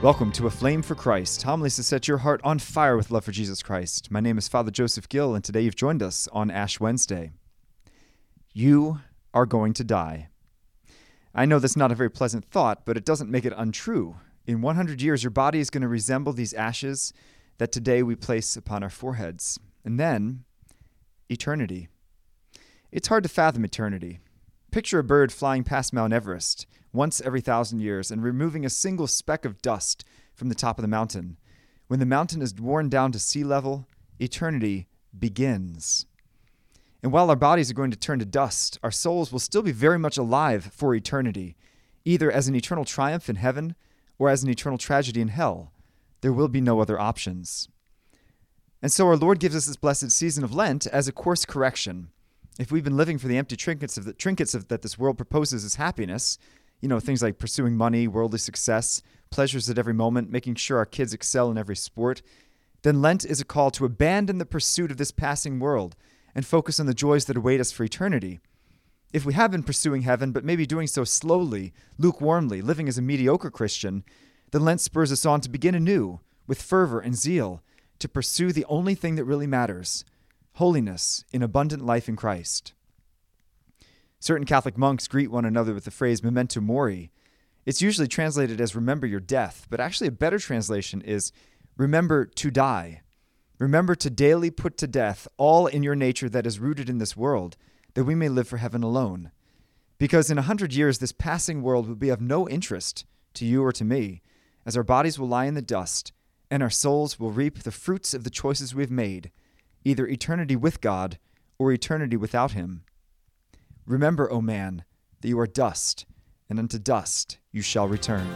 Welcome to Aflame for Christ, homilies to set your heart on fire with love for Jesus Christ. My name is Father Joseph Gill, and today you've joined us on Ash Wednesday. You are going to die. I know that's not a very pleasant thought, but it doesn't make it untrue. In 100 years, your body is going to resemble these ashes that today we place upon our foreheads. And then, eternity. It's hard to fathom eternity. Picture a bird flying past Mount Everest once every thousand years and removing a single speck of dust from the top of the mountain. When the mountain is worn down to sea level, eternity begins. And while our bodies are going to turn to dust, our souls will still be very much alive for eternity, either as an eternal triumph in heaven or as an eternal tragedy in hell. There will be no other options. And so our Lord gives us this blessed season of Lent as a course correction. If we've been living for the empty trinkets of the trinkets of, that this world proposes as happiness, you know, things like pursuing money, worldly success, pleasures at every moment, making sure our kids excel in every sport, then Lent is a call to abandon the pursuit of this passing world and focus on the joys that await us for eternity. If we have been pursuing heaven, but maybe doing so slowly, lukewarmly, living as a mediocre Christian, then Lent spurs us on to begin anew, with fervor and zeal, to pursue the only thing that really matters holiness in abundant life in Christ. Certain Catholic monks greet one another with the phrase memento mori. It's usually translated as remember your death, but actually, a better translation is remember to die. Remember to daily put to death all in your nature that is rooted in this world, that we may live for heaven alone. Because in a hundred years, this passing world will be of no interest to you or to me, as our bodies will lie in the dust, and our souls will reap the fruits of the choices we have made, either eternity with God or eternity without Him. Remember, O man, that you are dust, and unto dust you shall return.